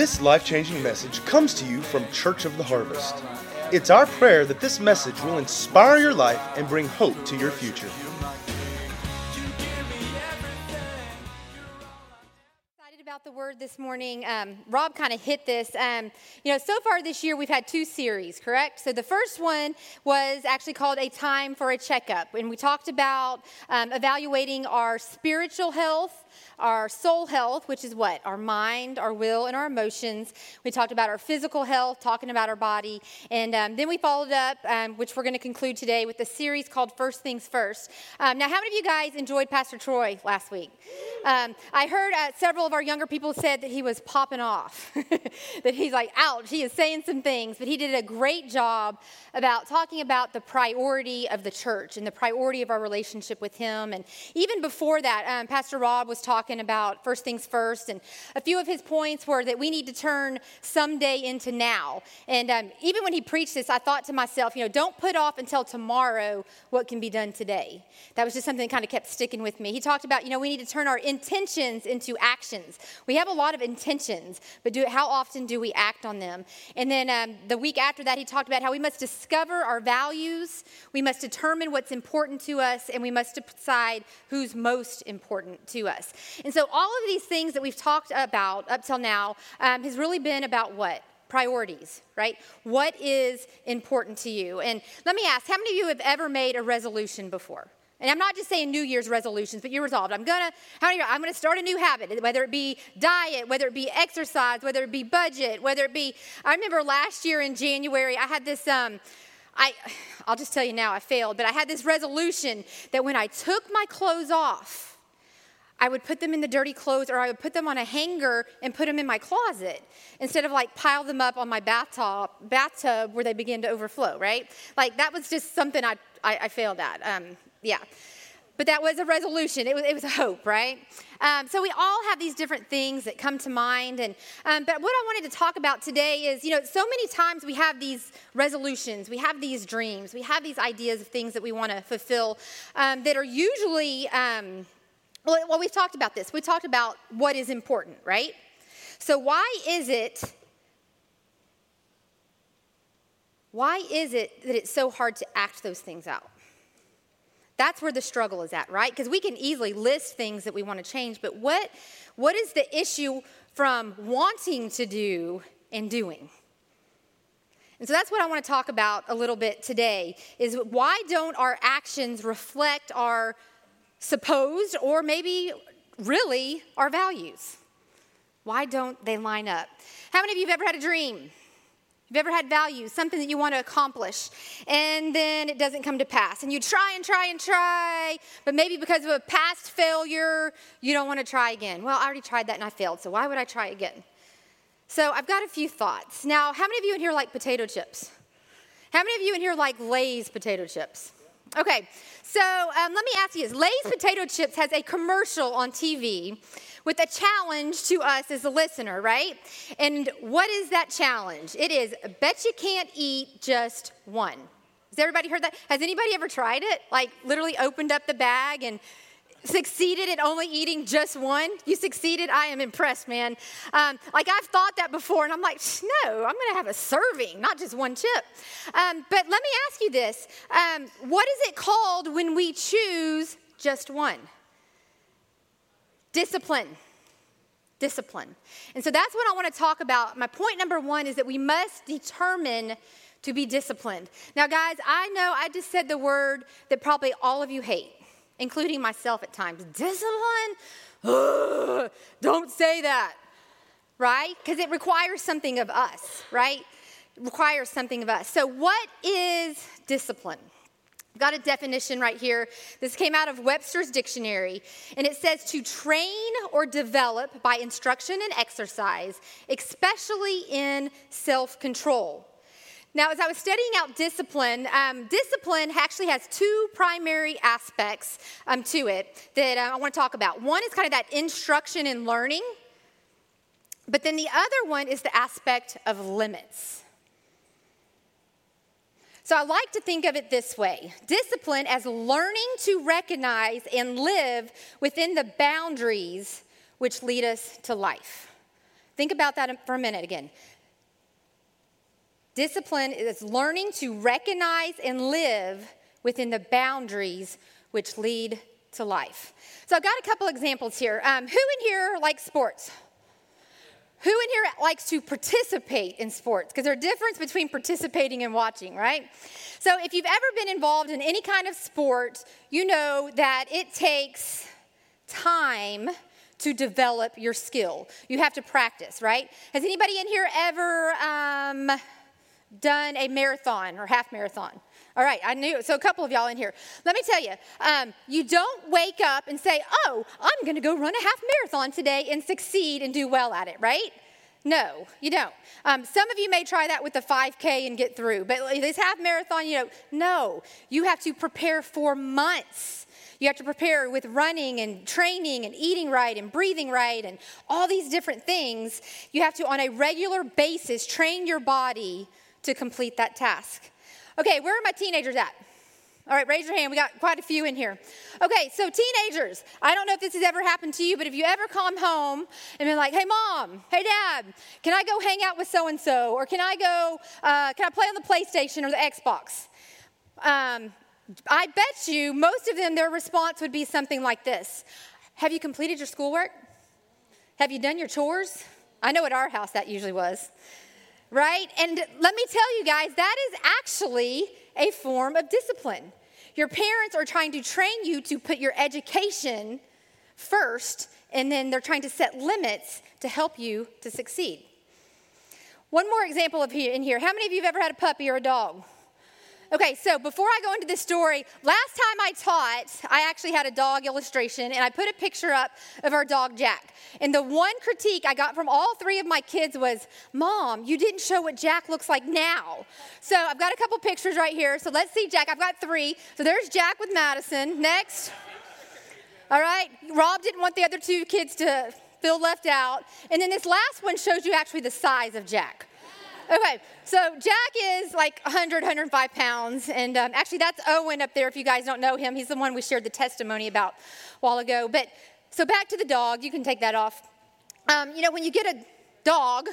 This life changing message comes to you from Church of the Harvest. It's our prayer that this message will inspire your life and bring hope to your future. Excited about the word this morning. Um, Rob kind of hit this. Um, you know, so far this year we've had two series, correct? So the first one was actually called A Time for a Checkup, and we talked about um, evaluating our spiritual health our soul health, which is what? Our mind, our will, and our emotions. We talked about our physical health, talking about our body. And um, then we followed up, um, which we're going to conclude today, with a series called First Things First. Um, now, how many of you guys enjoyed Pastor Troy last week? Um, I heard uh, several of our younger people said that he was popping off, that he's like, ouch, he is saying some things, but he did a great job about talking about the priority of the church and the priority of our relationship with him. And even before that, um, Pastor Rob was talking talking about first things first. And a few of his points were that we need to turn someday into now. And um, even when he preached this, I thought to myself, you know, don't put off until tomorrow what can be done today. That was just something that kind of kept sticking with me. He talked about, you know, we need to turn our intentions into actions. We have a lot of intentions, but do, how often do we act on them? And then um, the week after that, he talked about how we must discover our values, we must determine what's important to us, and we must decide who's most important to us. And so, all of these things that we've talked about up till now um, has really been about what? Priorities, right? What is important to you? And let me ask how many of you have ever made a resolution before? And I'm not just saying New Year's resolutions, but you're resolved. I'm gonna, how many? I'm gonna start a new habit, whether it be diet, whether it be exercise, whether it be budget, whether it be. I remember last year in January, I had this. Um, I, I'll just tell you now, I failed, but I had this resolution that when I took my clothes off, I would put them in the dirty clothes or I would put them on a hanger and put them in my closet instead of like pile them up on my bathtub, bathtub where they begin to overflow, right? Like that was just something I, I, I failed at. Um, yeah. But that was a resolution. It was, it was a hope, right? Um, so we all have these different things that come to mind. And, um, but what I wanted to talk about today is, you know, so many times we have these resolutions, we have these dreams, we have these ideas of things that we want to fulfill um, that are usually um, well, we've talked about this. We talked about what is important, right? So, why is it? Why is it that it's so hard to act those things out? That's where the struggle is at, right? Because we can easily list things that we want to change, but what, what is the issue from wanting to do and doing? And so that's what I want to talk about a little bit today is why don't our actions reflect our supposed or maybe really our values. Why don't they line up? How many of you have ever had a dream? You've ever had values, something that you want to accomplish, and then it doesn't come to pass. And you try and try and try, but maybe because of a past failure, you don't want to try again. Well, I already tried that and I failed, so why would I try again? So I've got a few thoughts. Now, how many of you in here like potato chips? How many of you in here like Lay's potato chips? Okay, so um, let me ask you this Lay's Potato Chips has a commercial on TV with a challenge to us as a listener, right? And what is that challenge? It is bet you can't eat just one. Has everybody heard that? Has anybody ever tried it? Like literally opened up the bag and succeeded at only eating just one? You succeeded? I am impressed, man. Um, like I've thought that before, and I'm like, no, I'm going to have a serving, not just one chip. Um, but let me ask you this um, what is it called when we choose just one? Discipline. Discipline. And so that's what I want to talk about. My point number one is that we must determine to be disciplined. Now, guys, I know I just said the word that probably all of you hate including myself at times. Discipline? Ugh, don't say that, right? Because it requires something of us, right? It requires something of us. So, what is discipline? I've got a definition right here. This came out of Webster's dictionary, and it says to train or develop by instruction and exercise, especially in self control. Now, as I was studying out discipline, um, discipline actually has two primary aspects um, to it that uh, I want to talk about. One is kind of that instruction and learning, but then the other one is the aspect of limits. So I like to think of it this way discipline as learning to recognize and live within the boundaries which lead us to life. think about that for a minute again. Discipline is learning to recognize and live within the boundaries which lead to life. So I've got a couple examples here. Um, who in here likes sports? Who in here likes to participate in sports? Because there's a difference between participating and watching, right? So if you've ever been involved in any kind of sport, you know that it takes time to develop your skill. You have to practice, right? Has anybody in here ever um, done a marathon or half marathon? All right, I knew. So a couple of y'all in here. Let me tell you, um, you don't wake up and say, "Oh, I'm going to go run a half marathon today and succeed and do well at it," right? No, you don't. Um, some of you may try that with the 5K and get through, but this half marathon, you know, no. You have to prepare for months. You have to prepare with running and training and eating right and breathing right and all these different things. You have to, on a regular basis, train your body to complete that task. Okay, where are my teenagers at? All right, raise your hand. We got quite a few in here. Okay, so teenagers, I don't know if this has ever happened to you, but if you ever come home and been like, hey, mom, hey, dad, can I go hang out with so and so? Or can I go, uh, can I play on the PlayStation or the Xbox? Um, I bet you most of them, their response would be something like this Have you completed your schoolwork? Have you done your chores? I know at our house that usually was right? And let me tell you guys, that is actually a form of discipline. Your parents are trying to train you to put your education first, and then they're trying to set limits to help you to succeed. One more example of here in here. How many of you have ever had a puppy or a dog? Okay, so before I go into this story, last time I taught, I actually had a dog illustration and I put a picture up of our dog Jack. And the one critique I got from all three of my kids was, Mom, you didn't show what Jack looks like now. So I've got a couple pictures right here. So let's see Jack. I've got three. So there's Jack with Madison. Next. All right, Rob didn't want the other two kids to feel left out. And then this last one shows you actually the size of Jack. Okay, so Jack is like 100, 105 pounds. And um, actually, that's Owen up there if you guys don't know him. He's the one we shared the testimony about a while ago. But so back to the dog. You can take that off. Um, you know, when you get a dog,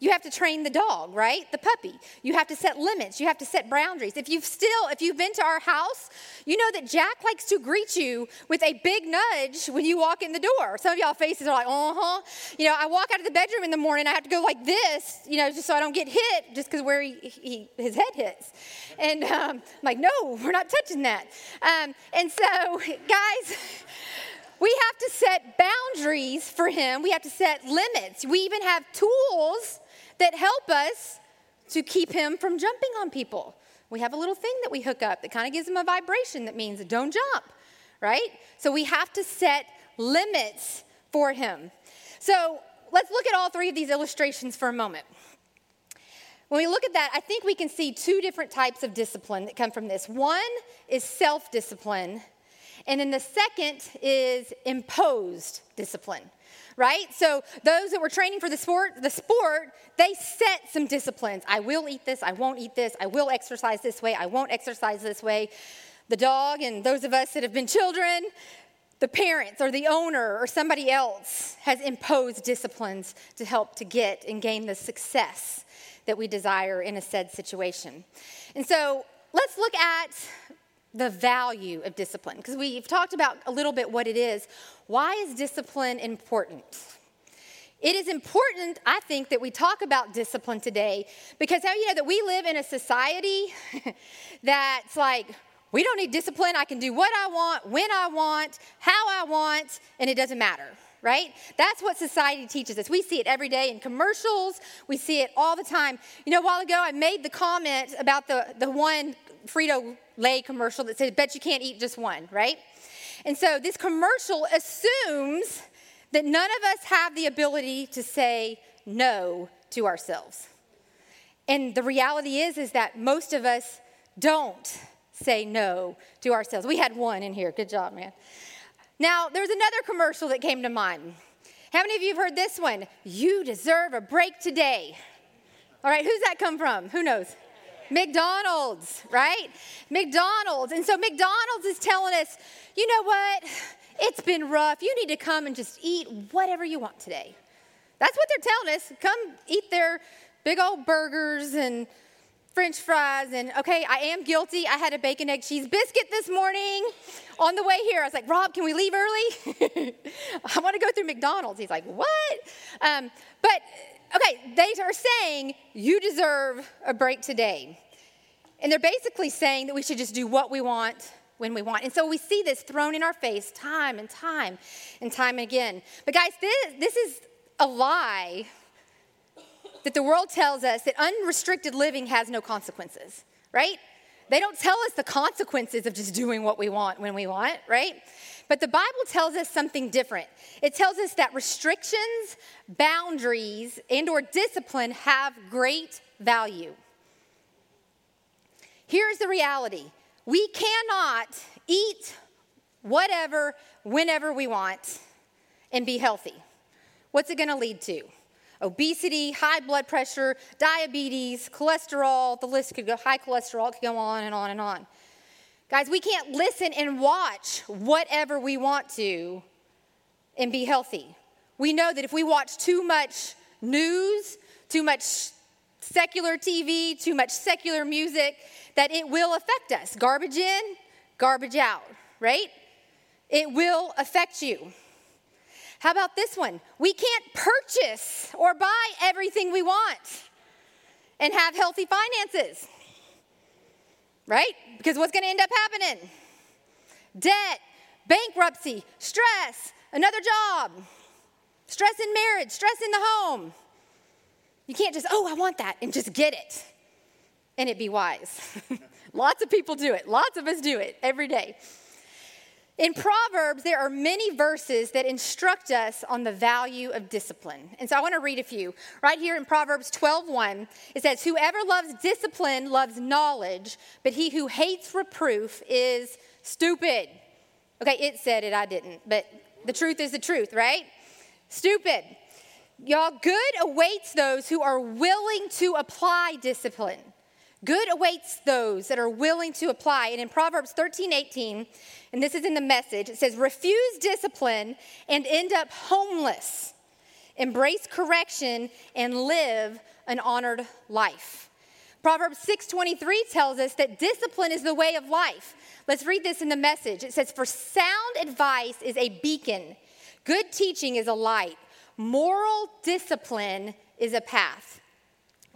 you have to train the dog, right? The puppy. You have to set limits. You have to set boundaries. If you've still, if you've been to our house, you know that Jack likes to greet you with a big nudge when you walk in the door. Some of y'all faces are like, uh huh. You know, I walk out of the bedroom in the morning, I have to go like this, you know, just so I don't get hit, just because where he, he, his head hits. And um, I'm like, no, we're not touching that. Um, and so, guys, we have to set boundaries for him. We have to set limits. We even have tools that help us to keep him from jumping on people. We have a little thing that we hook up that kind of gives him a vibration that means don't jump, right? So we have to set limits for him. So let's look at all three of these illustrations for a moment. When we look at that, I think we can see two different types of discipline that come from this. One is self discipline, and then the second is imposed discipline right? So those that were training for the sport, the sport, they set some disciplines. I will eat this, I won't eat this, I will exercise this way, I won't exercise this way. The dog and those of us that have been children, the parents or the owner or somebody else has imposed disciplines to help to get and gain the success that we desire in a said situation. And so let's look at the value of discipline because we've talked about a little bit what it is. Why is discipline important? It is important, I think, that we talk about discipline today because how you know that we live in a society that's like, we don't need discipline. I can do what I want, when I want, how I want, and it doesn't matter, right? That's what society teaches us. We see it every day in commercials, we see it all the time. You know, a while ago, I made the comment about the, the one Frito Lay commercial that says, Bet you can't eat just one, right? And so this commercial assumes that none of us have the ability to say no to ourselves. And the reality is is that most of us don't say no to ourselves. We had one in here. Good job, man. Now, there's another commercial that came to mind. How many of you have heard this one? You deserve a break today. All right, who's that come from? Who knows? McDonald's, right? McDonald's. And so McDonald's is telling us, you know what? It's been rough. You need to come and just eat whatever you want today. That's what they're telling us. Come eat their big old burgers and french fries. And okay, I am guilty. I had a bacon, egg, cheese biscuit this morning on the way here. I was like, Rob, can we leave early? I want to go through McDonald's. He's like, what? Um, but okay, they are saying you deserve a break today. And they're basically saying that we should just do what we want when we want. And so we see this thrown in our face time and time and time again. But guys, this, this is a lie that the world tells us that unrestricted living has no consequences, right? They don't tell us the consequences of just doing what we want when we want, right? But the Bible tells us something different. It tells us that restrictions, boundaries, and or discipline have great value. Here's the reality. We cannot eat whatever whenever we want and be healthy. What's it going to lead to? Obesity, high blood pressure, diabetes, cholesterol, the list could go, high cholesterol could go on and on and on. Guys, we can't listen and watch whatever we want to and be healthy. We know that if we watch too much news, too much secular TV, too much secular music, that it will affect us. Garbage in, garbage out, right? It will affect you. How about this one? We can't purchase or buy everything we want and have healthy finances. Right? Because what's going to end up happening? Debt, bankruptcy, stress, another job, stress in marriage, stress in the home. You can't just, oh, I want that, and just get it and it be wise. Lots of people do it. Lots of us do it every day. In Proverbs, there are many verses that instruct us on the value of discipline. And so I want to read a few. Right here in Proverbs 12:1, it says, "Whoever loves discipline loves knowledge, but he who hates reproof is stupid." Okay, it said it, I didn't, but the truth is the truth, right? Stupid. Y'all, good awaits those who are willing to apply discipline. Good awaits those that are willing to apply. And in Proverbs 13, 18, and this is in the message, it says, refuse discipline and end up homeless. Embrace correction and live an honored life. Proverbs 6:23 tells us that discipline is the way of life. Let's read this in the message. It says, For sound advice is a beacon, good teaching is a light, moral discipline is a path.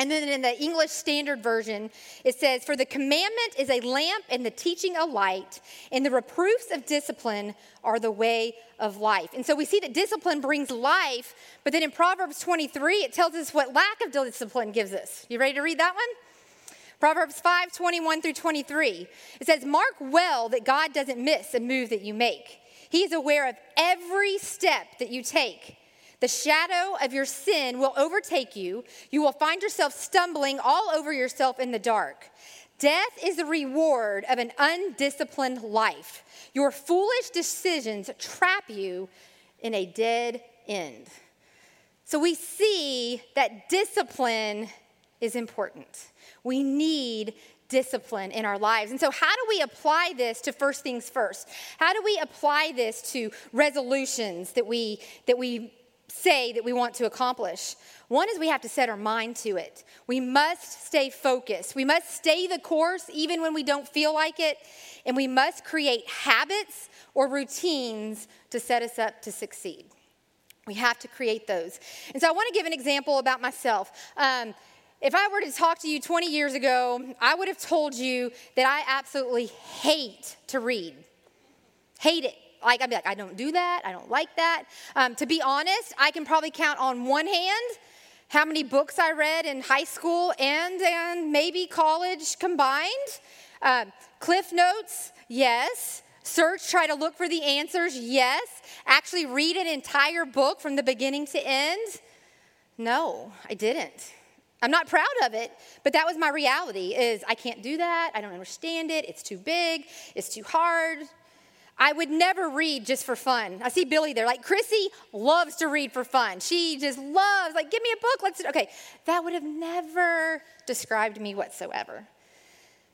And then in the English Standard Version, it says, For the commandment is a lamp and the teaching a light, and the reproofs of discipline are the way of life. And so we see that discipline brings life, but then in Proverbs 23, it tells us what lack of discipline gives us. You ready to read that one? Proverbs 5 21 through 23. It says, Mark well that God doesn't miss a move that you make. He is aware of every step that you take. The shadow of your sin will overtake you. You will find yourself stumbling all over yourself in the dark. Death is the reward of an undisciplined life. Your foolish decisions trap you in a dead end. So we see that discipline is important. We need discipline in our lives. And so, how do we apply this to first things first? How do we apply this to resolutions that we that we say that we want to accomplish. One is we have to set our mind to it. We must stay focused. We must stay the course even when we don't feel like it. And we must create habits or routines to set us up to succeed. We have to create those. And so I want to give an example about myself. Um, if I were to talk to you 20 years ago, I would have told you that I absolutely hate to read. Hate it. Like, I'd be like, I don't do that. I don't like that. Um, to be honest, I can probably count on one hand how many books I read in high school and, and maybe college combined. Uh, Cliff Notes, yes. Search, try to look for the answers, yes. Actually, read an entire book from the beginning to end, no, I didn't. I'm not proud of it, but that was my reality is I can't do that. I don't understand it. It's too big. It's too hard. I would never read just for fun. I see Billy there. Like, Chrissy loves to read for fun. She just loves, like, give me a book. Let's, okay. That would have never described me whatsoever.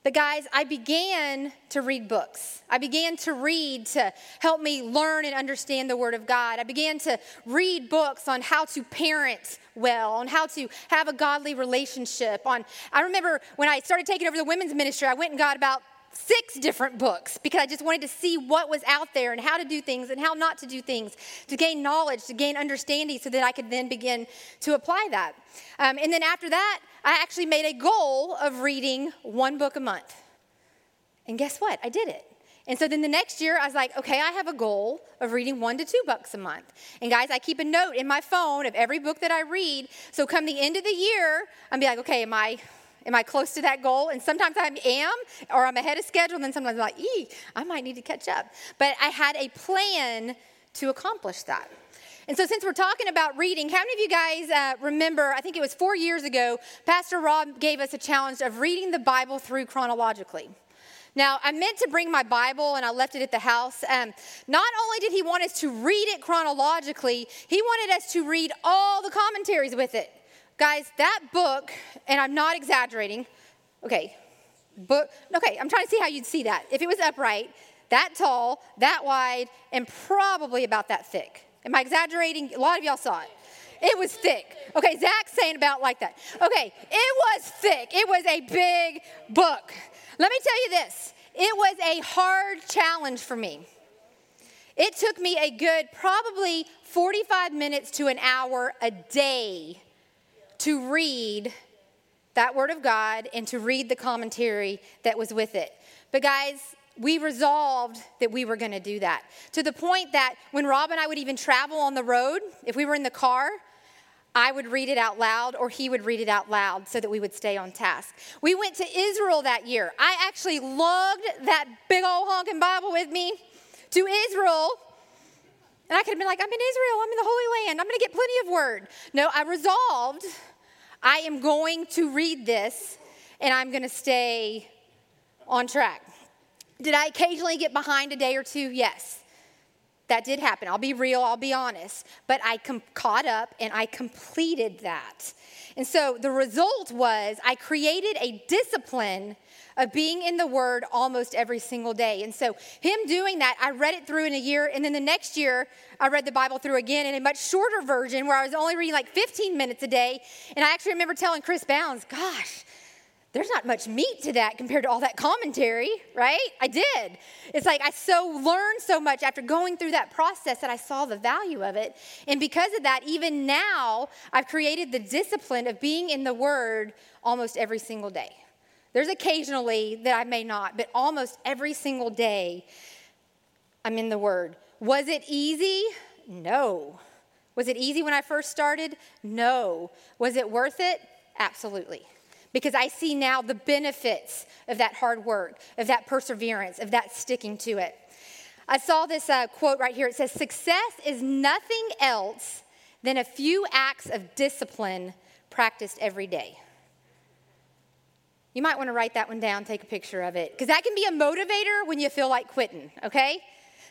But guys, I began to read books. I began to read to help me learn and understand the Word of God. I began to read books on how to parent well, on how to have a godly relationship. On I remember when I started taking over the women's ministry, I went and got about six different books because I just wanted to see what was out there and how to do things and how not to do things, to gain knowledge, to gain understanding, so that I could then begin to apply that. Um, and then after that, I actually made a goal of reading one book a month. And guess what? I did it. And so then the next year, I was like, okay, I have a goal of reading one to two books a month. And guys, I keep a note in my phone of every book that I read. So come the end of the year, I'm be like, okay, am I Am I close to that goal? And sometimes I am, or I'm ahead of schedule, and then sometimes I'm like, ee, I might need to catch up. But I had a plan to accomplish that. And so, since we're talking about reading, how many of you guys uh, remember? I think it was four years ago, Pastor Rob gave us a challenge of reading the Bible through chronologically. Now, I meant to bring my Bible and I left it at the house. Um, not only did he want us to read it chronologically, he wanted us to read all the commentaries with it. Guys, that book, and I'm not exaggerating, okay, book, okay, I'm trying to see how you'd see that. If it was upright, that tall, that wide, and probably about that thick. Am I exaggerating? A lot of y'all saw it. It was thick. Okay, Zach's saying about like that. Okay, it was thick. It was a big book. Let me tell you this it was a hard challenge for me. It took me a good probably 45 minutes to an hour a day to read that Word of God and to read the commentary that was with it. But, guys, we resolved that we were going to do that to the point that when Rob and I would even travel on the road, if we were in the car, I would read it out loud or he would read it out loud so that we would stay on task. We went to Israel that year. I actually lugged that big old honking Bible with me to Israel. And I could have been like, I'm in Israel, I'm in the Holy Land, I'm going to get plenty of word. No, I resolved I am going to read this and I'm going to stay on track. Did I occasionally get behind a day or two? Yes. That did happen. I'll be real, I'll be honest. But I com- caught up and I completed that. And so the result was I created a discipline of being in the Word almost every single day. And so, him doing that, I read it through in a year. And then the next year, I read the Bible through again in a much shorter version where I was only reading like 15 minutes a day. And I actually remember telling Chris Bounds, gosh, there's not much meat to that compared to all that commentary, right? I did. It's like I so learned so much after going through that process that I saw the value of it. And because of that, even now, I've created the discipline of being in the Word almost every single day. There's occasionally that I may not, but almost every single day I'm in the Word. Was it easy? No. Was it easy when I first started? No. Was it worth it? Absolutely. Because I see now the benefits of that hard work, of that perseverance, of that sticking to it. I saw this uh, quote right here. It says, Success is nothing else than a few acts of discipline practiced every day. You might want to write that one down, take a picture of it, because that can be a motivator when you feel like quitting, okay?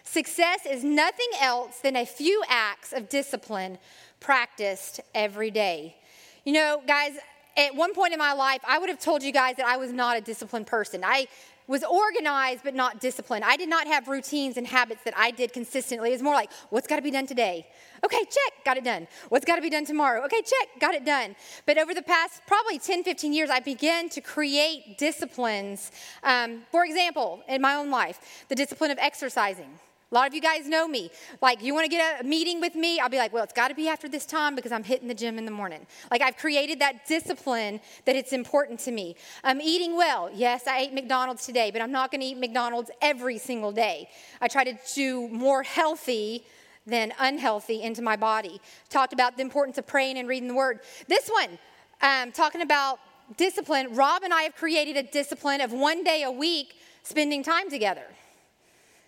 Success is nothing else than a few acts of discipline practiced every day. You know, guys, at one point in my life, I would have told you guys that I was not a disciplined person. I was organized but not disciplined. I did not have routines and habits that I did consistently. It was more like, what's got to be done today? Okay, check, got it done. What's got to be done tomorrow? Okay, check, got it done. But over the past probably 10, 15 years, I began to create disciplines. Um, for example, in my own life, the discipline of exercising. A lot of you guys know me. Like, you want to get a meeting with me? I'll be like, well, it's got to be after this time because I'm hitting the gym in the morning. Like, I've created that discipline that it's important to me. I'm eating well. Yes, I ate McDonald's today, but I'm not going to eat McDonald's every single day. I try to do more healthy than unhealthy into my body. Talked about the importance of praying and reading the word. This one, um, talking about discipline, Rob and I have created a discipline of one day a week spending time together.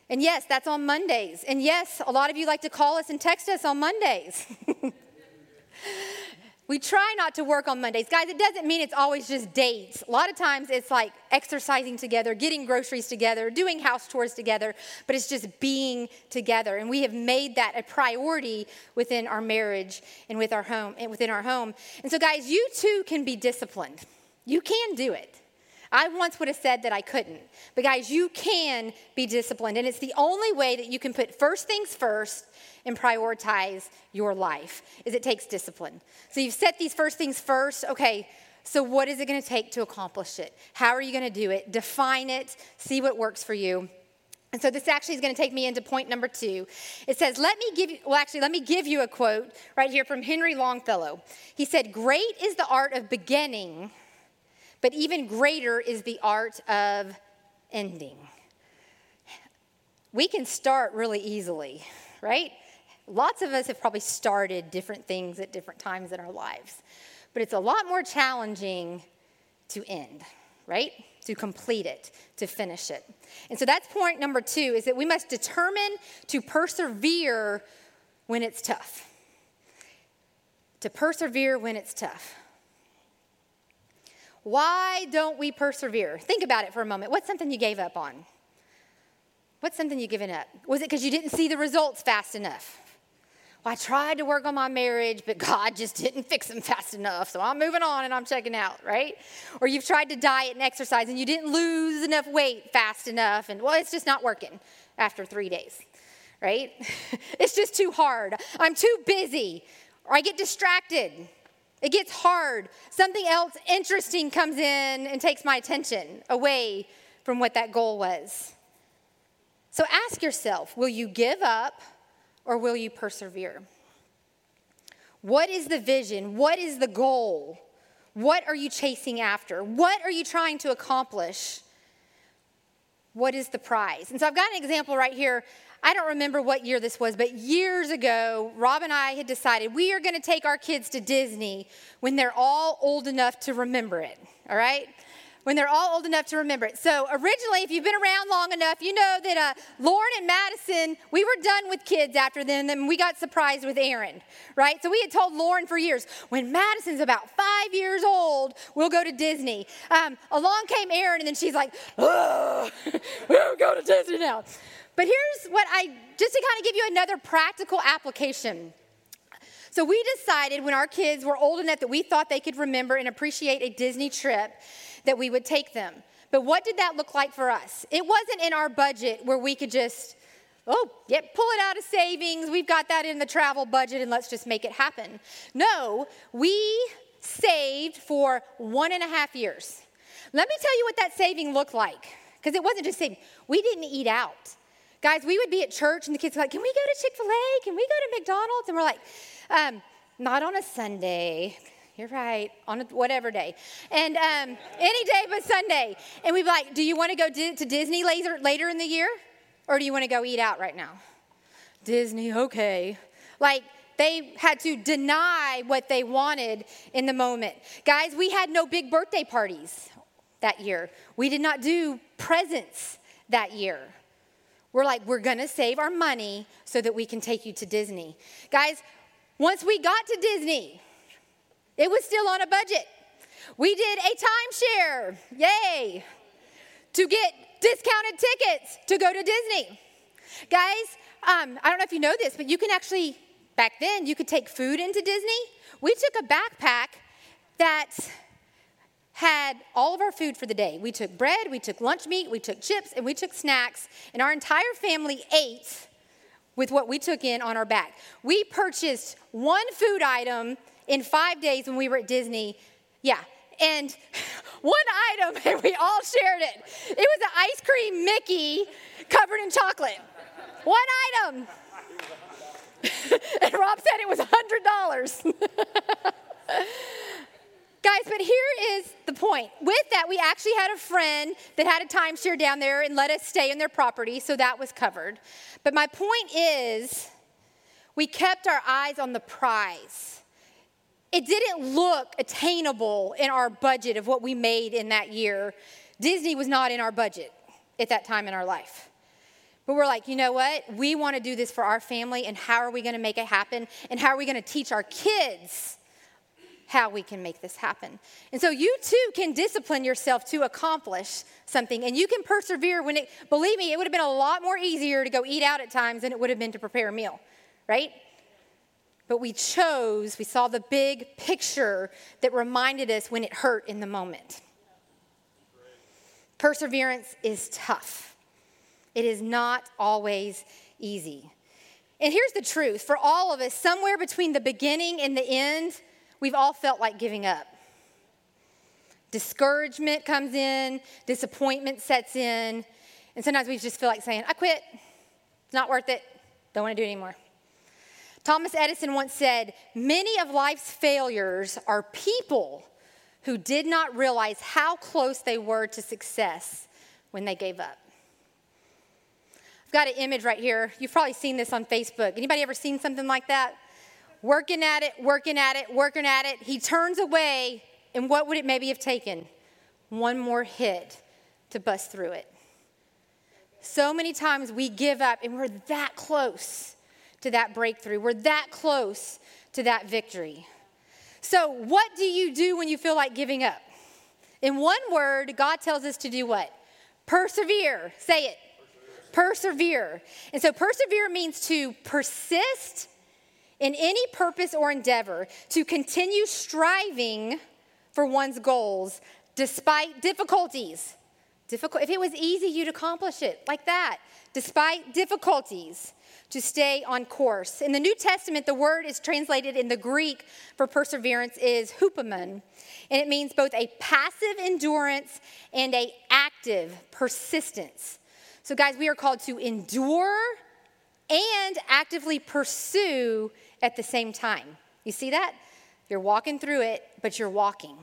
And yes, that's on Mondays. And yes, a lot of you like to call us and text us on Mondays. we try not to work on Mondays. Guys, it doesn't mean it's always just dates. A lot of times it's like exercising together, getting groceries together, doing house chores together, but it's just being together. And we have made that a priority within our marriage and with our home and within our home. And so guys, you too can be disciplined. You can do it. I once would have said that I couldn't. But guys, you can be disciplined. And it's the only way that you can put first things first and prioritize your life is it takes discipline. So you've set these first things first. Okay, so what is it going to take to accomplish it? How are you going to do it? Define it, see what works for you. And so this actually is going to take me into point number two. It says, Let me give you, well, actually, let me give you a quote right here from Henry Longfellow. He said, Great is the art of beginning but even greater is the art of ending. We can start really easily, right? Lots of us have probably started different things at different times in our lives, but it's a lot more challenging to end, right? To complete it, to finish it. And so that's point number two is that we must determine to persevere when it's tough. To persevere when it's tough. Why don't we persevere? Think about it for a moment. What's something you gave up on? What's something you've given up? Was it because you didn't see the results fast enough? Well, I tried to work on my marriage, but God just didn't fix them fast enough. So I'm moving on and I'm checking out, right? Or you've tried to diet and exercise and you didn't lose enough weight fast enough. And well, it's just not working after three days, right? it's just too hard. I'm too busy. Or I get distracted. It gets hard. Something else interesting comes in and takes my attention away from what that goal was. So ask yourself will you give up or will you persevere? What is the vision? What is the goal? What are you chasing after? What are you trying to accomplish? What is the prize? And so I've got an example right here I don't remember what year this was, but years ago, Rob and I had decided we are going to take our kids to Disney when they're all old enough to remember it, all right? When they're all old enough to remember it. So, originally, if you've been around long enough, you know that uh, Lauren and Madison, we were done with kids after them, and we got surprised with Aaron, right? So, we had told Lauren for years, when Madison's about five years old, we'll go to Disney. Um, along came Aaron, and then she's like, oh, we'll go to Disney now. But here's what I, just to kind of give you another practical application. So we decided when our kids were old enough that we thought they could remember and appreciate a Disney trip that we would take them. But what did that look like for us? It wasn't in our budget where we could just, oh, yep, pull it out of savings. We've got that in the travel budget and let's just make it happen. No, we saved for one and a half years. Let me tell you what that saving looked like. Because it wasn't just saving, we didn't eat out. Guys, we would be at church and the kids were like, Can we go to Chick fil A? Can we go to McDonald's? And we're like, um, Not on a Sunday. You're right, on a, whatever day. And um, any day but Sunday. And we'd be like, Do you want to go di- to Disney later, later in the year? Or do you want to go eat out right now? Disney, okay. Like, they had to deny what they wanted in the moment. Guys, we had no big birthday parties that year. We did not do presents that year. We're like, we're gonna save our money so that we can take you to Disney. Guys, once we got to Disney, it was still on a budget. We did a timeshare, yay, to get discounted tickets to go to Disney. Guys, um, I don't know if you know this, but you can actually, back then, you could take food into Disney. We took a backpack that had all of our food for the day. We took bread, we took lunch meat, we took chips, and we took snacks, and our entire family ate with what we took in on our back. We purchased one food item in five days when we were at Disney. Yeah, and one item, and we all shared it. It was an ice cream Mickey covered in chocolate. One item. and Rob said it was $100. Guys, but here is the point. With that, we actually had a friend that had a timeshare down there and let us stay in their property, so that was covered. But my point is, we kept our eyes on the prize. It didn't look attainable in our budget of what we made in that year. Disney was not in our budget at that time in our life. But we're like, you know what? We want to do this for our family, and how are we going to make it happen? And how are we going to teach our kids how we can make this happen. And so you too can discipline yourself to accomplish something and you can persevere when it, believe me, it would have been a lot more easier to go eat out at times than it would have been to prepare a meal, right? But we chose, we saw the big picture that reminded us when it hurt in the moment. Perseverance is tough, it is not always easy. And here's the truth for all of us, somewhere between the beginning and the end, we've all felt like giving up. Discouragement comes in, disappointment sets in, and sometimes we just feel like saying, I quit. It's not worth it. Don't want to do it anymore. Thomas Edison once said, Many of life's failures are people who did not realize how close they were to success when they gave up. I've got an image right here. You've probably seen this on Facebook. Anybody ever seen something like that? Working at it, working at it, working at it. He turns away, and what would it maybe have taken? One more hit to bust through it. So many times we give up and we're that close to that breakthrough. We're that close to that victory. So, what do you do when you feel like giving up? In one word, God tells us to do what? Persevere. Say it. Persevere. And so, persevere means to persist in any purpose or endeavor, to continue striving for one's goals despite difficulties. Difficult, if it was easy, you'd accomplish it like that, despite difficulties to stay on course. In the New Testament, the word is translated in the Greek for perseverance is hupomone, and it means both a passive endurance and a active persistence. So guys, we are called to endure and actively pursue at the same time. You see that? You're walking through it, but you're walking.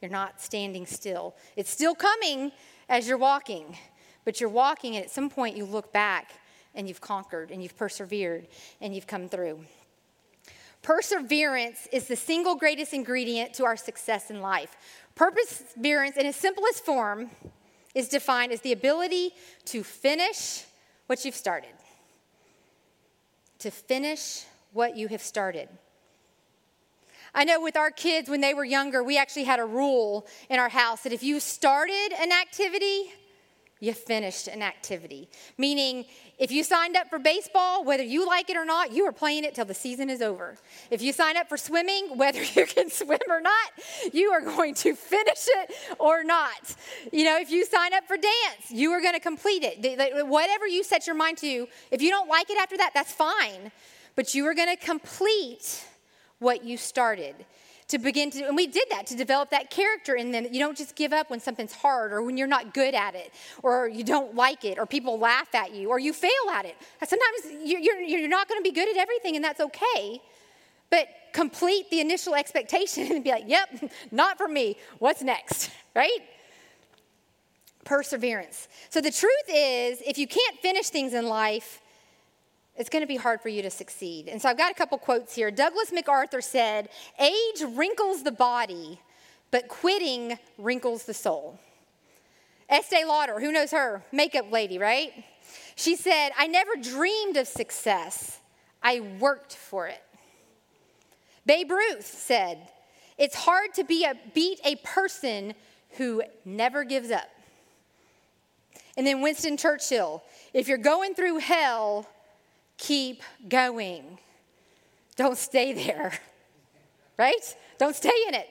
You're not standing still. It's still coming as you're walking, but you're walking, and at some point you look back and you've conquered and you've persevered and you've come through. Perseverance is the single greatest ingredient to our success in life. Perseverance, in its simplest form, is defined as the ability to finish what you've started. To finish what you have started. I know with our kids, when they were younger, we actually had a rule in our house that if you started an activity, you finished an activity. Meaning, if you signed up for baseball, whether you like it or not, you are playing it till the season is over. If you sign up for swimming, whether you can swim or not, you are going to finish it or not. You know, if you sign up for dance, you are going to complete it. Whatever you set your mind to, if you don't like it after that, that's fine. But you are going to complete what you started to begin to, and we did that to develop that character in them. You don't just give up when something's hard or when you're not good at it or you don't like it or people laugh at you or you fail at it. Sometimes you're, you're not going to be good at everything and that's okay. But complete the initial expectation and be like, yep, not for me. What's next, right? Perseverance. So the truth is, if you can't finish things in life, it's going to be hard for you to succeed. And so I've got a couple quotes here. Douglas MacArthur said, Age wrinkles the body, but quitting wrinkles the soul. Estee Lauder, who knows her? Makeup lady, right? She said, I never dreamed of success, I worked for it. Babe Ruth said, It's hard to be a, beat a person who never gives up. And then Winston Churchill, if you're going through hell, keep going. Don't stay there, right? Don't stay in it.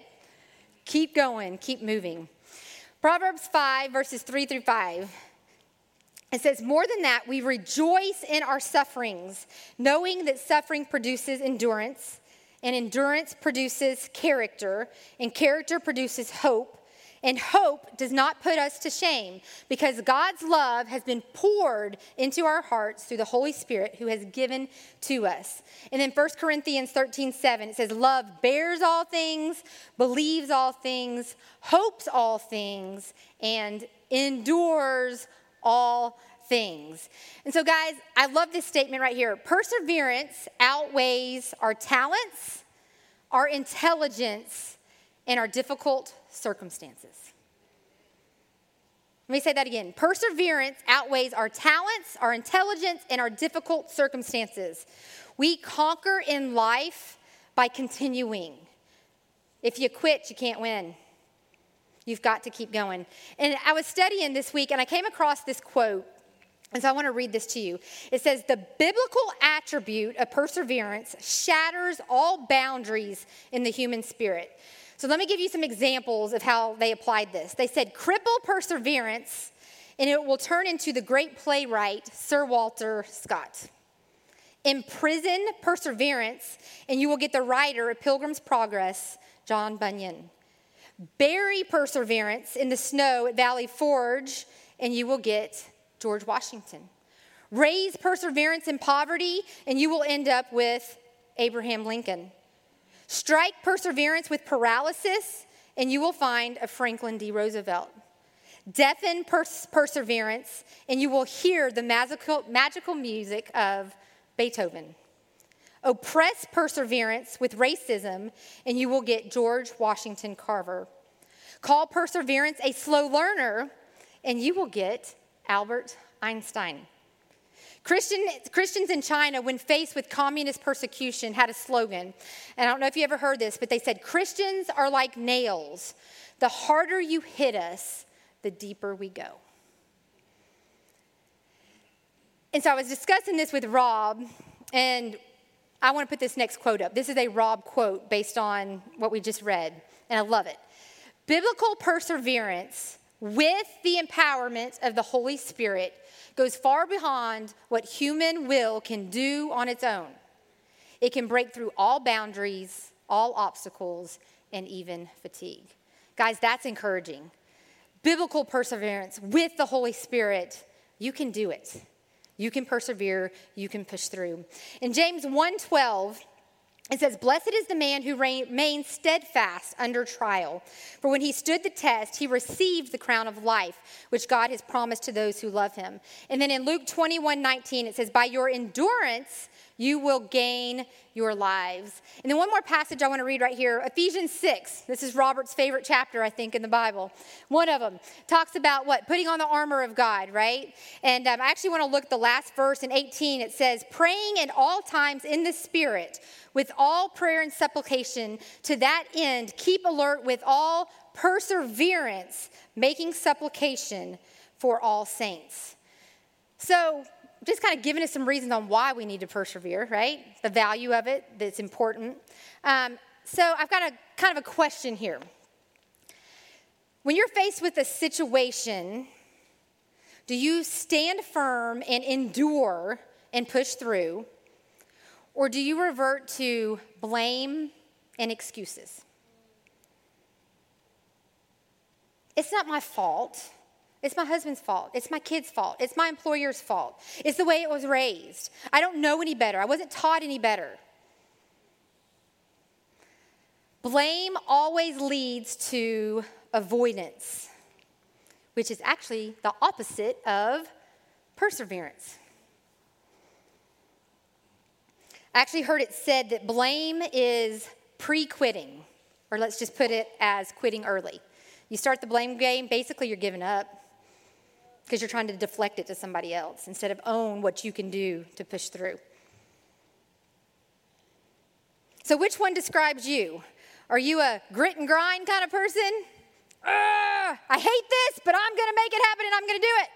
Keep going, keep moving. Proverbs 5, verses 3 through 5. It says, More than that, we rejoice in our sufferings, knowing that suffering produces endurance, and endurance produces character, and character produces hope. And hope does not put us to shame because God's love has been poured into our hearts through the Holy Spirit who has given to us. And then 1 Corinthians 13 7, it says, Love bears all things, believes all things, hopes all things, and endures all things. And so, guys, I love this statement right here. Perseverance outweighs our talents, our intelligence, and our difficult circumstances. Let me say that again. Perseverance outweighs our talents, our intelligence, and our difficult circumstances. We conquer in life by continuing. If you quit, you can't win. You've got to keep going. And I was studying this week and I came across this quote. And so I want to read this to you. It says, The biblical attribute of perseverance shatters all boundaries in the human spirit. So let me give you some examples of how they applied this. They said, cripple perseverance, and it will turn into the great playwright, Sir Walter Scott. Imprison perseverance, and you will get the writer of Pilgrim's Progress, John Bunyan. Bury perseverance in the snow at Valley Forge, and you will get George Washington. Raise perseverance in poverty, and you will end up with Abraham Lincoln. Strike perseverance with paralysis, and you will find a Franklin D. Roosevelt. Deafen pers- perseverance, and you will hear the magical, magical music of Beethoven. Oppress perseverance with racism, and you will get George Washington Carver. Call perseverance a slow learner, and you will get Albert Einstein. Christian, Christians in China, when faced with communist persecution, had a slogan. And I don't know if you ever heard this, but they said, Christians are like nails. The harder you hit us, the deeper we go. And so I was discussing this with Rob, and I want to put this next quote up. This is a Rob quote based on what we just read, and I love it. Biblical perseverance with the empowerment of the Holy Spirit goes far beyond what human will can do on its own. It can break through all boundaries, all obstacles, and even fatigue. Guys, that's encouraging. Biblical perseverance with the Holy Spirit, you can do it. You can persevere, you can push through. In James 1:12, it says, Blessed is the man who remains steadfast under trial. For when he stood the test, he received the crown of life, which God has promised to those who love him. And then in Luke 21 19, it says, By your endurance, you will gain your lives. And then one more passage I want to read right here Ephesians 6. This is Robert's favorite chapter, I think, in the Bible. One of them talks about what? Putting on the armor of God, right? And um, I actually want to look at the last verse in 18. It says, Praying at all times in the Spirit with all prayer and supplication. To that end, keep alert with all perseverance, making supplication for all saints. So, just kind of giving us some reasons on why we need to persevere, right? The value of it, that's important. Um, so, I've got a kind of a question here. When you're faced with a situation, do you stand firm and endure and push through? Or do you revert to blame and excuses? It's not my fault. It's my husband's fault. It's my kid's fault. It's my employer's fault. It's the way it was raised. I don't know any better. I wasn't taught any better. Blame always leads to avoidance, which is actually the opposite of perseverance. I actually heard it said that blame is pre quitting, or let's just put it as quitting early. You start the blame game, basically, you're giving up because you're trying to deflect it to somebody else instead of own what you can do to push through. So, which one describes you? Are you a grit and grind kind of person? I hate this, but I'm going to make it happen and I'm going to do it.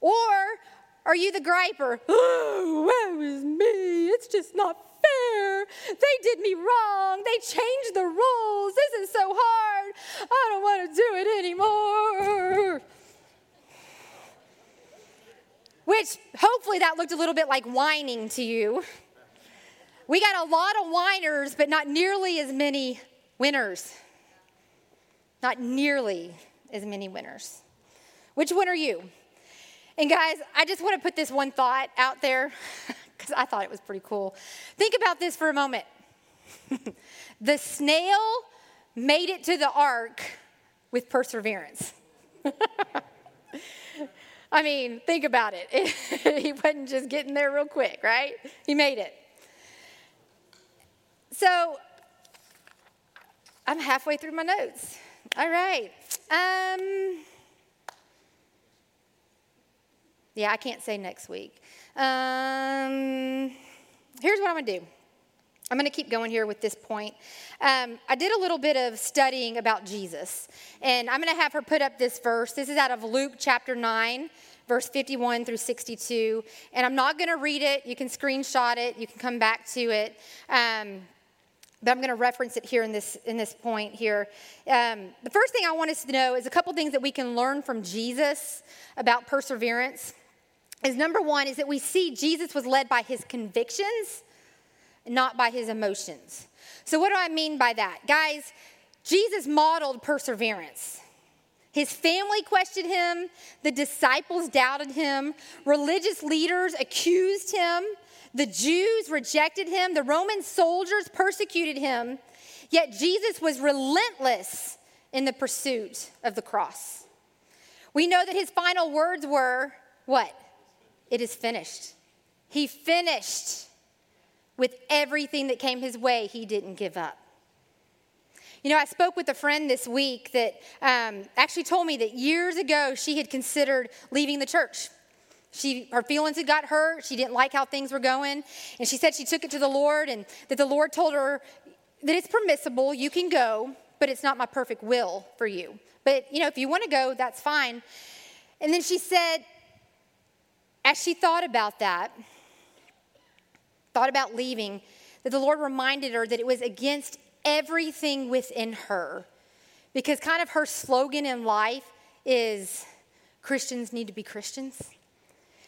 Or are you the griper? Oh, woe is me. It's just not fair. They did me wrong. They changed the rules. This is so hard. I don't want to do it anymore. Which hopefully that looked a little bit like whining to you. We got a lot of whiners, but not nearly as many winners. Not nearly as many winners. Which one are you? And guys, I just want to put this one thought out there because I thought it was pretty cool. Think about this for a moment. the snail made it to the ark with perseverance. I mean, think about it. he wasn't just getting there real quick, right? He made it. So, I'm halfway through my notes. All right. Um, yeah, I can't say next week. Um, here's what I'm going to do. I'm going to keep going here with this point. Um, I did a little bit of studying about Jesus, and I'm going to have her put up this verse. This is out of Luke chapter 9, verse 51 through 62. And I'm not going to read it. You can screenshot it, you can come back to it. Um, but I'm going to reference it here in this, in this point here. Um, the first thing I want us to know is a couple things that we can learn from Jesus about perseverance. Is number one is that we see Jesus was led by his convictions, not by his emotions. So, what do I mean by that? Guys, Jesus modeled perseverance. His family questioned him, the disciples doubted him, religious leaders accused him, the Jews rejected him, the Roman soldiers persecuted him, yet Jesus was relentless in the pursuit of the cross. We know that his final words were what? It is finished. He finished with everything that came his way, he didn't give up. You know, I spoke with a friend this week that um, actually told me that years ago she had considered leaving the church. She, her feelings had got hurt. She didn't like how things were going. And she said she took it to the Lord and that the Lord told her that it's permissible, you can go, but it's not my perfect will for you. But, you know, if you want to go, that's fine. And then she said, as she thought about that, thought about leaving, that the Lord reminded her that it was against everything within her. Because kind of her slogan in life is Christians need to be Christians.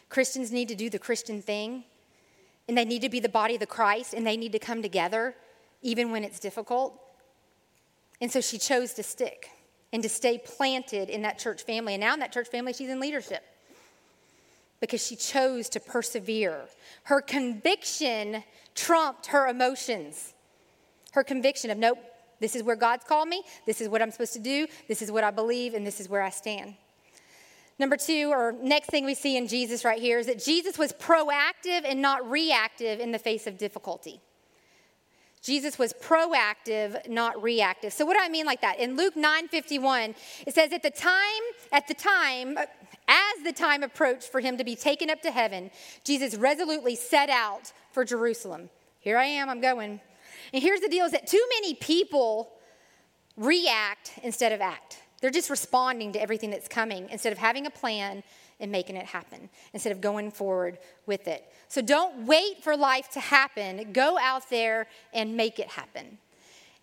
Christians need to do the Christian thing. And they need to be the body of the Christ and they need to come together even when it's difficult. And so she chose to stick and to stay planted in that church family. And now in that church family, she's in leadership because she chose to persevere. Her conviction trumped her emotions her conviction of, nope, this is where God's called me, this is what I'm supposed to do, this is what I believe, and this is where I stand. Number two, or next thing we see in Jesus right here, is that Jesus was proactive and not reactive in the face of difficulty. Jesus was proactive, not reactive. So what do I mean like that? In Luke 9:51, it says at the time, at the time, as the time approached for him to be taken up to heaven, Jesus resolutely set out for Jerusalem. Here I am, I'm going. And here's the deal is that too many people react instead of act. They're just responding to everything that's coming instead of having a plan and making it happen, instead of going forward with it. So don't wait for life to happen. Go out there and make it happen.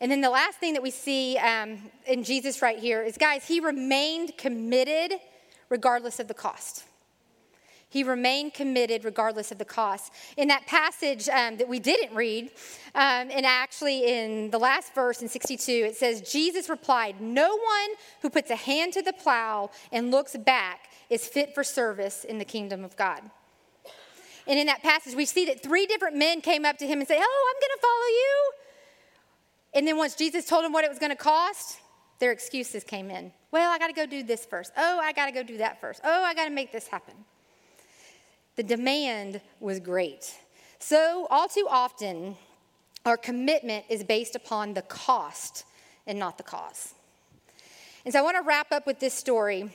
And then the last thing that we see um, in Jesus right here is guys, he remained committed regardless of the cost. He remained committed regardless of the cost. In that passage um, that we didn't read, um, and actually in the last verse in 62, it says, Jesus replied, No one who puts a hand to the plow and looks back is fit for service in the kingdom of God. And in that passage, we see that three different men came up to him and said, Oh, I'm going to follow you. And then once Jesus told them what it was going to cost, their excuses came in. Well, I got to go do this first. Oh, I got to go do that first. Oh, I got to make this happen. The demand was great. So, all too often, our commitment is based upon the cost and not the cause. And so, I want to wrap up with this story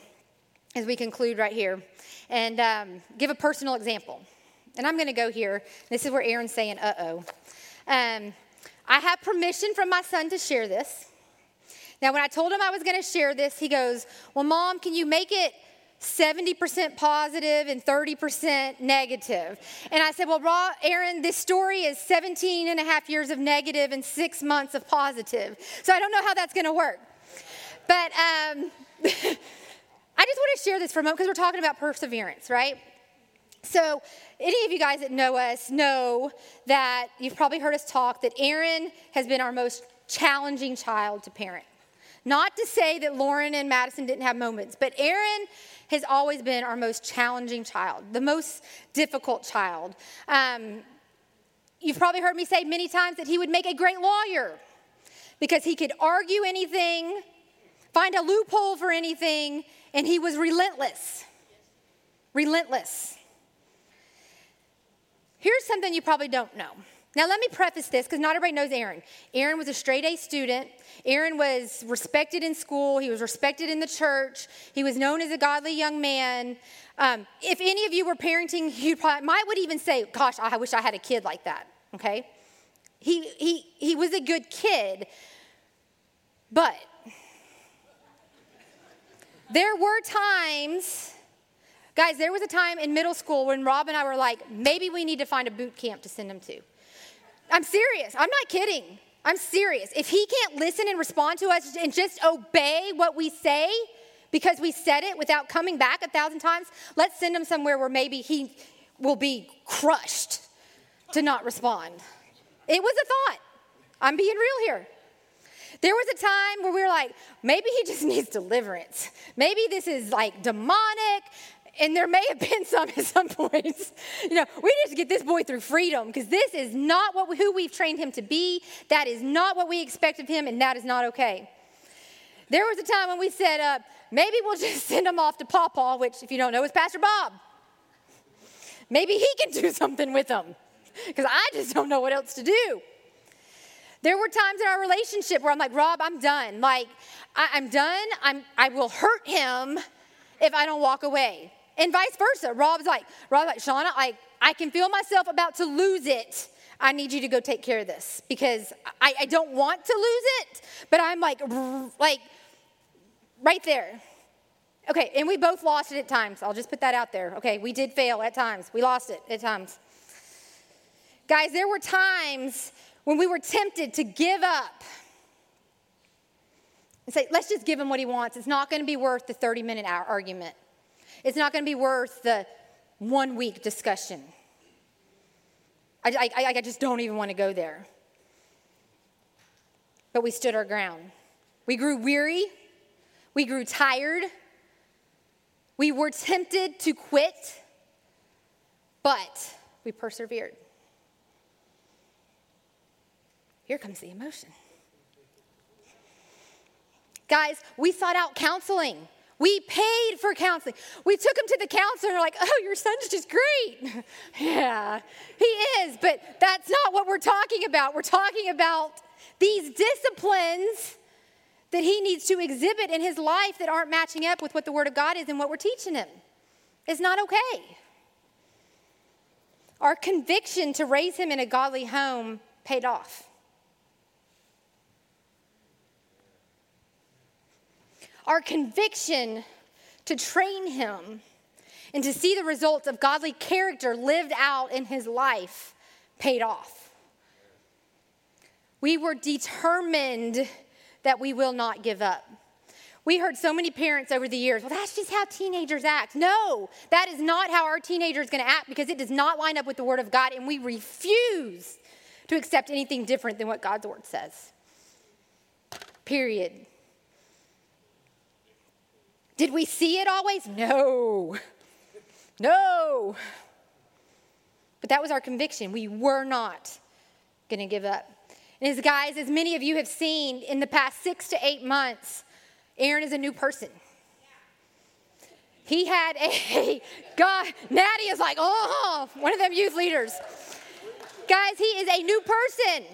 as we conclude right here and um, give a personal example. And I'm going to go here. This is where Aaron's saying, uh oh. Um, I have permission from my son to share this. Now, when I told him I was going to share this, he goes, Well, mom, can you make it 70% positive and 30% negative. And I said, Well, Raw, Aaron, this story is 17 and a half years of negative and six months of positive. So I don't know how that's going to work. But um, I just want to share this for a moment because we're talking about perseverance, right? So, any of you guys that know us know that you've probably heard us talk that Aaron has been our most challenging child to parent. Not to say that Lauren and Madison didn't have moments, but Aaron has always been our most challenging child, the most difficult child. Um, you've probably heard me say many times that he would make a great lawyer because he could argue anything, find a loophole for anything, and he was relentless. Relentless. Here's something you probably don't know. Now, let me preface this because not everybody knows Aaron. Aaron was a straight A student. Aaron was respected in school. He was respected in the church. He was known as a godly young man. Um, if any of you were parenting, you probably might would even say, "Gosh, I wish I had a kid like that." Okay, he he he was a good kid, but there were times Guys, there was a time in middle school when Rob and I were like, maybe we need to find a boot camp to send him to. I'm serious. I'm not kidding. I'm serious. If he can't listen and respond to us and just obey what we say because we said it without coming back a thousand times, let's send him somewhere where maybe he will be crushed to not respond. It was a thought. I'm being real here. There was a time where we were like, maybe he just needs deliverance. Maybe this is like demonic. And there may have been some at some points. You know, we need to get this boy through freedom because this is not what who we've trained him to be. That is not what we expect of him, and that is not okay. There was a time when we said, uh, maybe we'll just send him off to Pawpaw, which, if you don't know, is Pastor Bob. Maybe he can do something with him because I just don't know what else to do. There were times in our relationship where I'm like, Rob, I'm done. Like, I, am done. I'm, I will hurt him if I don't walk away. And vice versa. Rob's like, Rob's like, Shauna, I, I can feel myself about to lose it. I need you to go take care of this because I, I don't want to lose it, but I'm like, like, right there. Okay, and we both lost it at times. I'll just put that out there. Okay, we did fail at times. We lost it at times. Guys, there were times when we were tempted to give up and say, let's just give him what he wants. It's not going to be worth the 30 minute argument, it's not going to be worth the one week discussion. I, I, I just don't even want to go there. But we stood our ground. We grew weary. We grew tired. We were tempted to quit, but we persevered. Here comes the emotion. Guys, we sought out counseling. We paid for counseling. We took him to the counselor and like, oh, your son's just great. yeah, he is, but that's not what we're talking about. We're talking about these disciplines that he needs to exhibit in his life that aren't matching up with what the Word of God is and what we're teaching him. It's not okay. Our conviction to raise him in a godly home paid off. Our conviction to train him and to see the results of godly character lived out in his life paid off. We were determined that we will not give up. We heard so many parents over the years, well, that's just how teenagers act. No, that is not how our teenager is going to act because it does not line up with the Word of God, and we refuse to accept anything different than what God's Word says. Period. Did we see it always? No. No. But that was our conviction. We were not going to give up. And as guys, as many of you have seen in the past six to eight months, Aaron is a new person. He had a, God, Natty is like, oh, one of them youth leaders. Guys, he is a new person.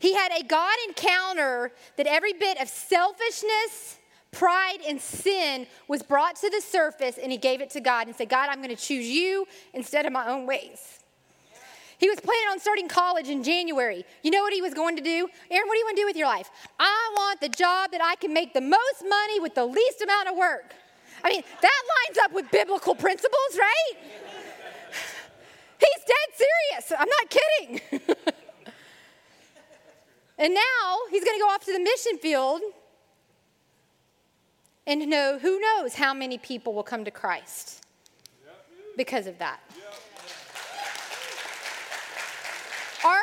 He had a God encounter that every bit of selfishness, pride, and sin was brought to the surface, and he gave it to God and said, God, I'm going to choose you instead of my own ways. He was planning on starting college in January. You know what he was going to do? Aaron, what do you want to do with your life? I want the job that I can make the most money with the least amount of work. I mean, that lines up with biblical principles, right? He's dead serious. I'm not kidding. And now he's going to go off to the mission field and know who knows how many people will come to Christ because of that. Our,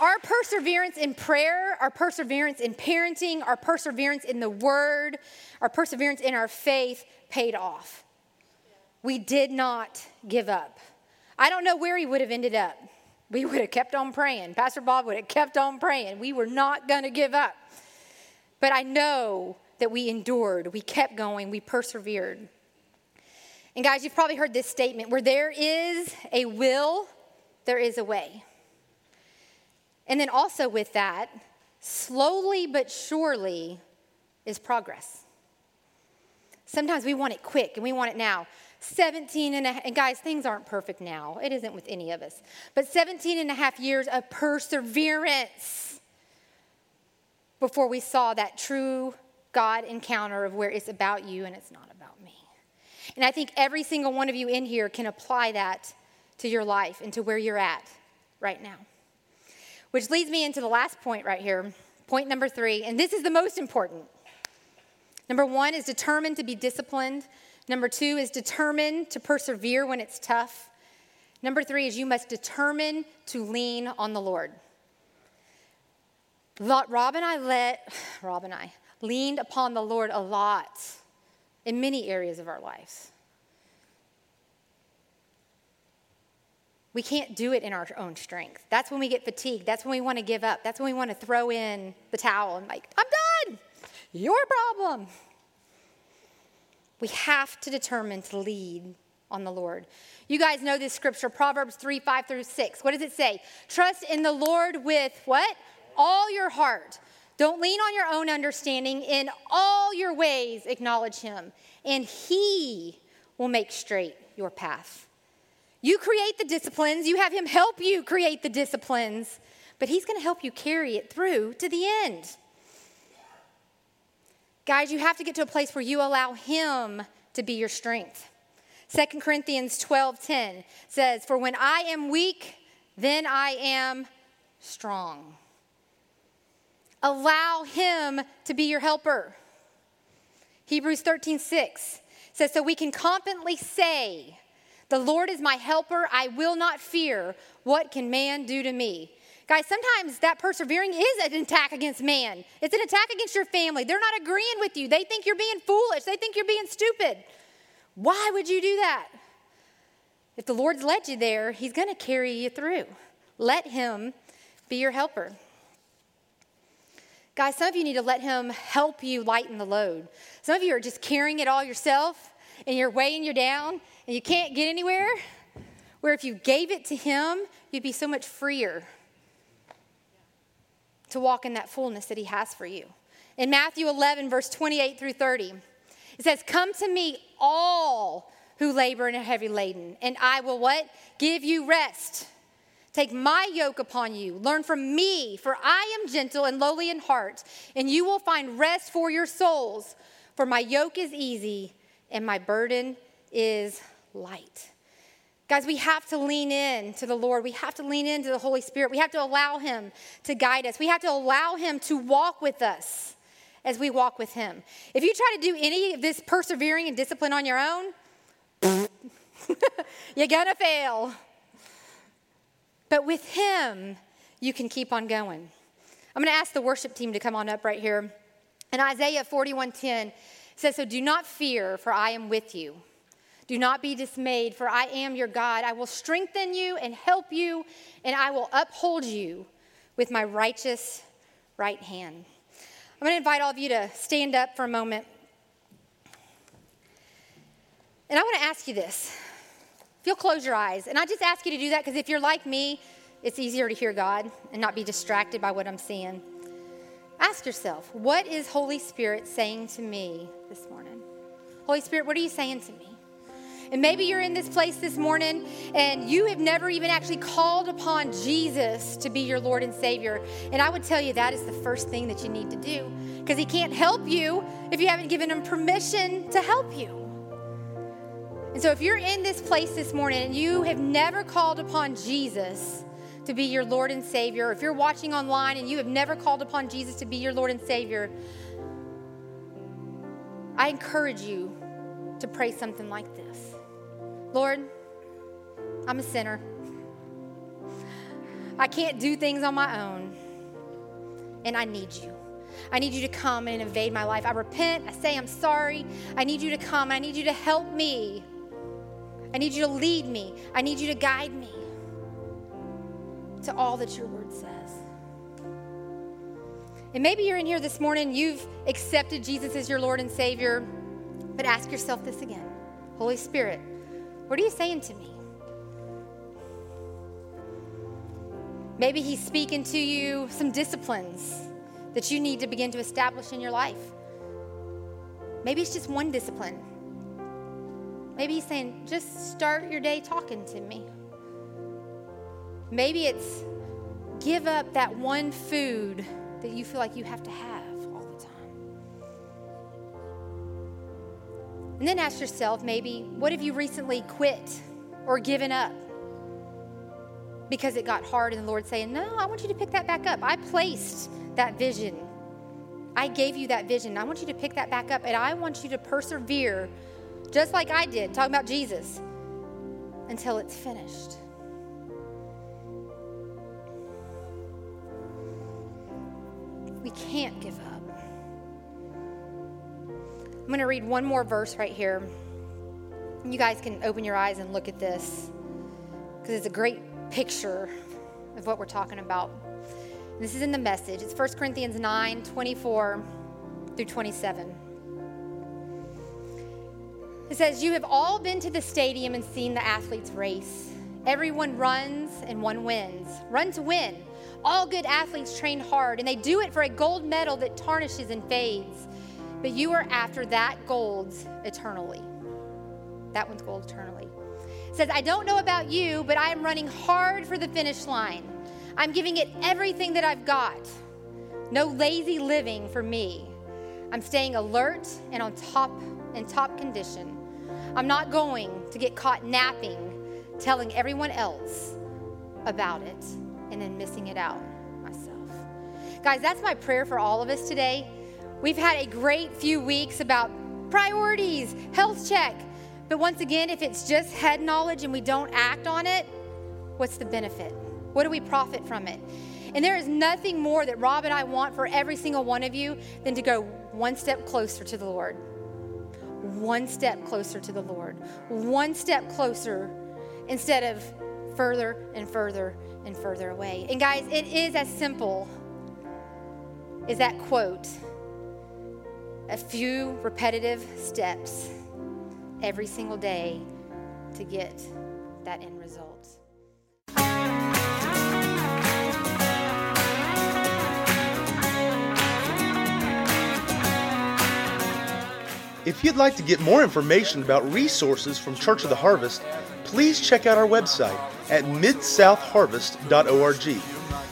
our perseverance in prayer, our perseverance in parenting, our perseverance in the word, our perseverance in our faith paid off. We did not give up. I don't know where he would have ended up we would have kept on praying. Pastor Bob would have kept on praying. We were not going to give up. But I know that we endured, we kept going, we persevered. And guys, you've probably heard this statement where there is a will, there is a way. And then also with that, slowly but surely is progress. Sometimes we want it quick and we want it now. 17 and a half, and guys, things aren't perfect now. It isn't with any of us. But 17 and a half years of perseverance before we saw that true God encounter of where it's about you and it's not about me. And I think every single one of you in here can apply that to your life and to where you're at right now. Which leads me into the last point right here, point number three, and this is the most important. Number one is determined to be disciplined. Number two is determined to persevere when it's tough. Number three is you must determine to lean on the Lord. Rob and I let, Rob and I leaned upon the Lord a lot in many areas of our lives. We can't do it in our own strength. That's when we get fatigued. That's when we want to give up. That's when we want to throw in the towel and, like, I'm done. Your problem. We have to determine to lead on the Lord. You guys know this scripture, Proverbs 3 5 through 6. What does it say? Trust in the Lord with what? All your heart. Don't lean on your own understanding. In all your ways, acknowledge him, and he will make straight your path. You create the disciplines, you have him help you create the disciplines, but he's going to help you carry it through to the end. Guys, you have to get to a place where you allow him to be your strength. 2 Corinthians 12:10 says, "For when I am weak, then I am strong." Allow him to be your helper. Hebrews 13:6 says, "So we can confidently say, the Lord is my helper, I will not fear. What can man do to me?" Guys, sometimes that persevering is an attack against man. It's an attack against your family. They're not agreeing with you. They think you're being foolish. They think you're being stupid. Why would you do that? If the Lord's led you there, He's going to carry you through. Let Him be your helper. Guys, some of you need to let Him help you lighten the load. Some of you are just carrying it all yourself and you're weighing you down and you can't get anywhere. Where if you gave it to Him, you'd be so much freer to walk in that fullness that He has for you. In Matthew 11, verse 28 through 30, it says, Come to me, all who labor and are heavy laden, and I will what? Give you rest. Take my yoke upon you. Learn from me, for I am gentle and lowly in heart, and you will find rest for your souls. For my yoke is easy and my burden is light. Guys, we have to lean in to the Lord. We have to lean into the Holy Spirit. We have to allow Him to guide us. We have to allow Him to walk with us as we walk with Him. If you try to do any of this persevering and discipline on your own, you're gonna fail. But with Him, you can keep on going. I'm gonna ask the worship team to come on up right here. And Isaiah 41:10 says, So do not fear, for I am with you. Do not be dismayed, for I am your God. I will strengthen you and help you, and I will uphold you with my righteous right hand. I'm going to invite all of you to stand up for a moment. And I want to ask you this. If you'll close your eyes, and I just ask you to do that because if you're like me, it's easier to hear God and not be distracted by what I'm seeing. Ask yourself, what is Holy Spirit saying to me this morning? Holy Spirit, what are you saying to me? And maybe you're in this place this morning and you have never even actually called upon Jesus to be your Lord and Savior. And I would tell you that is the first thing that you need to do because He can't help you if you haven't given Him permission to help you. And so if you're in this place this morning and you have never called upon Jesus, to be your Lord and Savior, if you're watching online and you have never called upon Jesus to be your Lord and Savior, I encourage you to pray something like this. Lord, I'm a sinner. I can't do things on my own, and I need you. I need you to come and invade my life. I repent. I say I'm sorry. I need you to come. I need you to help me. I need you to lead me. I need you to guide me to all that your word says. And maybe you're in here this morning, you've accepted Jesus as your Lord and Savior, but ask yourself this again Holy Spirit, what are you saying to me? Maybe He's speaking to you some disciplines that you need to begin to establish in your life. Maybe it's just one discipline. Maybe He's saying, just start your day talking to me. Maybe it's give up that one food that you feel like you have to have. And then ask yourself maybe, what have you recently quit or given up? because it got hard and the Lord saying, No, I want you to pick that back up. I placed that vision. I gave you that vision. I want you to pick that back up and I want you to persevere just like I did, talking about Jesus, until it's finished. We can't give up. I'm going to read one more verse right here. You guys can open your eyes and look at this because it's a great picture of what we're talking about. This is in the message. It's 1 Corinthians 9 24 through 27. It says, You have all been to the stadium and seen the athletes race. Everyone runs and one wins. Run to win. All good athletes train hard, and they do it for a gold medal that tarnishes and fades. But you are after that gold eternally. That one's gold eternally. It says, I don't know about you, but I am running hard for the finish line. I'm giving it everything that I've got. No lazy living for me. I'm staying alert and on top in top condition. I'm not going to get caught napping, telling everyone else about it, and then missing it out myself. Guys, that's my prayer for all of us today. We've had a great few weeks about priorities, health check. But once again, if it's just head knowledge and we don't act on it, what's the benefit? What do we profit from it? And there is nothing more that Rob and I want for every single one of you than to go one step closer to the Lord. One step closer to the Lord. One step closer instead of further and further and further away. And guys, it is as simple as that quote a few repetitive steps every single day to get that end result. If you'd like to get more information about resources from Church of the Harvest, please check out our website at midsouthharvest.org.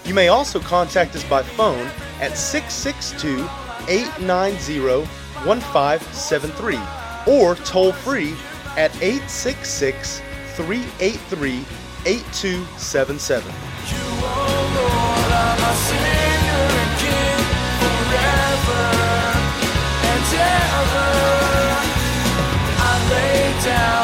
You may also contact us by phone at 662 890 1573 or toll free at 866 383 8277. Down.